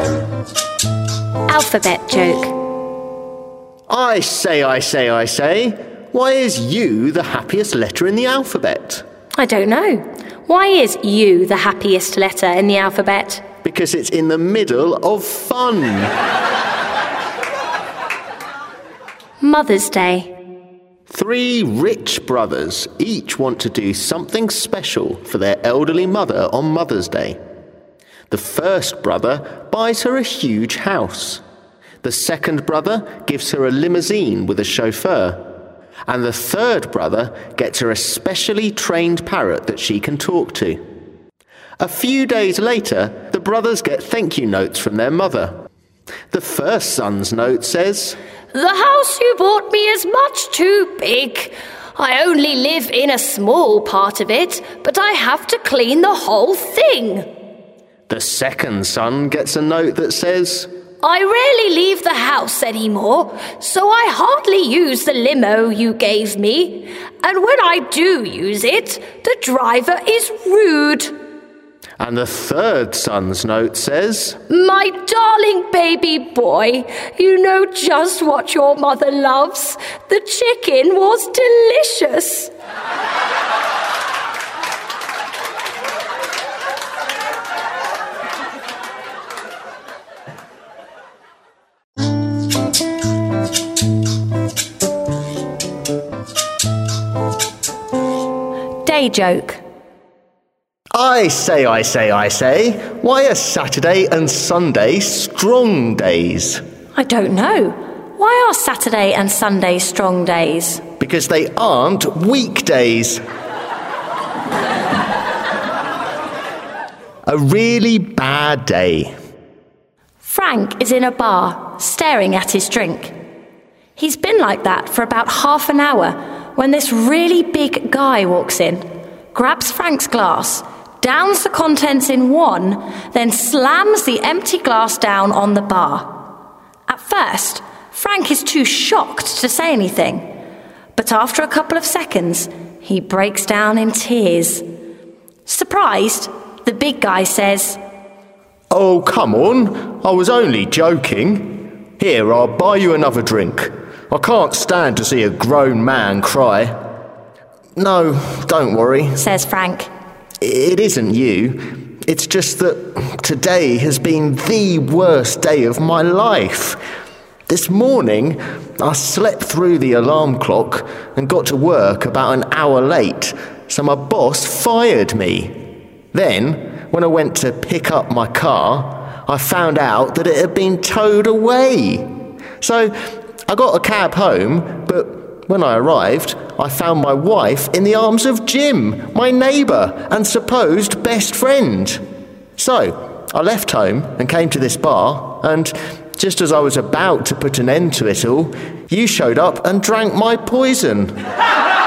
time. Alphabet joke. I say, I say, I say, why is U the happiest letter in the alphabet? I don't know. Why is U the happiest letter in the alphabet? Because it's in the middle of fun. Mother's Day. Three rich brothers each want to do something special for their elderly mother on Mother's Day. The first brother buys her a huge house. The second brother gives her a limousine with a chauffeur. And the third brother gets her a specially trained parrot that she can talk to. A few days later, the brothers get thank you notes from their mother. The first son's note says, The house you bought me is much too big. I only live in a small part of it, but I have to clean the whole thing. The second son gets a note that says, I rarely leave the house anymore, so I hardly use the limo you gave me. And when I do use it, the driver is rude. And the third son's note says, My darling baby boy, you know just what your mother loves. The chicken was delicious. Day joke. I say, I say, I say, why are Saturday and Sunday strong days? I don't know. Why are Saturday and Sunday strong days? Because they aren't weekdays. a really bad day. Frank is in a bar, staring at his drink. He's been like that for about half an hour when this really big guy walks in, grabs Frank's glass, downs the contents in one, then slams the empty glass down on the bar. At first, Frank is too shocked to say anything, but after a couple of seconds, he breaks down in tears. Surprised, the big guy says, Oh, come on, I was only joking. Here, I'll buy you another drink. I can't stand to see a grown man cry. No, don't worry, says Frank. It isn't you. It's just that today has been the worst day of my life. This morning, I slept through the alarm clock and got to work about an hour late, so my boss fired me. Then, when I went to pick up my car, I found out that it had been towed away. So, I got a cab home, but when I arrived, I found my wife in the arms of Jim, my neighbour and supposed best friend. So, I left home and came to this bar, and just as I was about to put an end to it all, you showed up and drank my poison.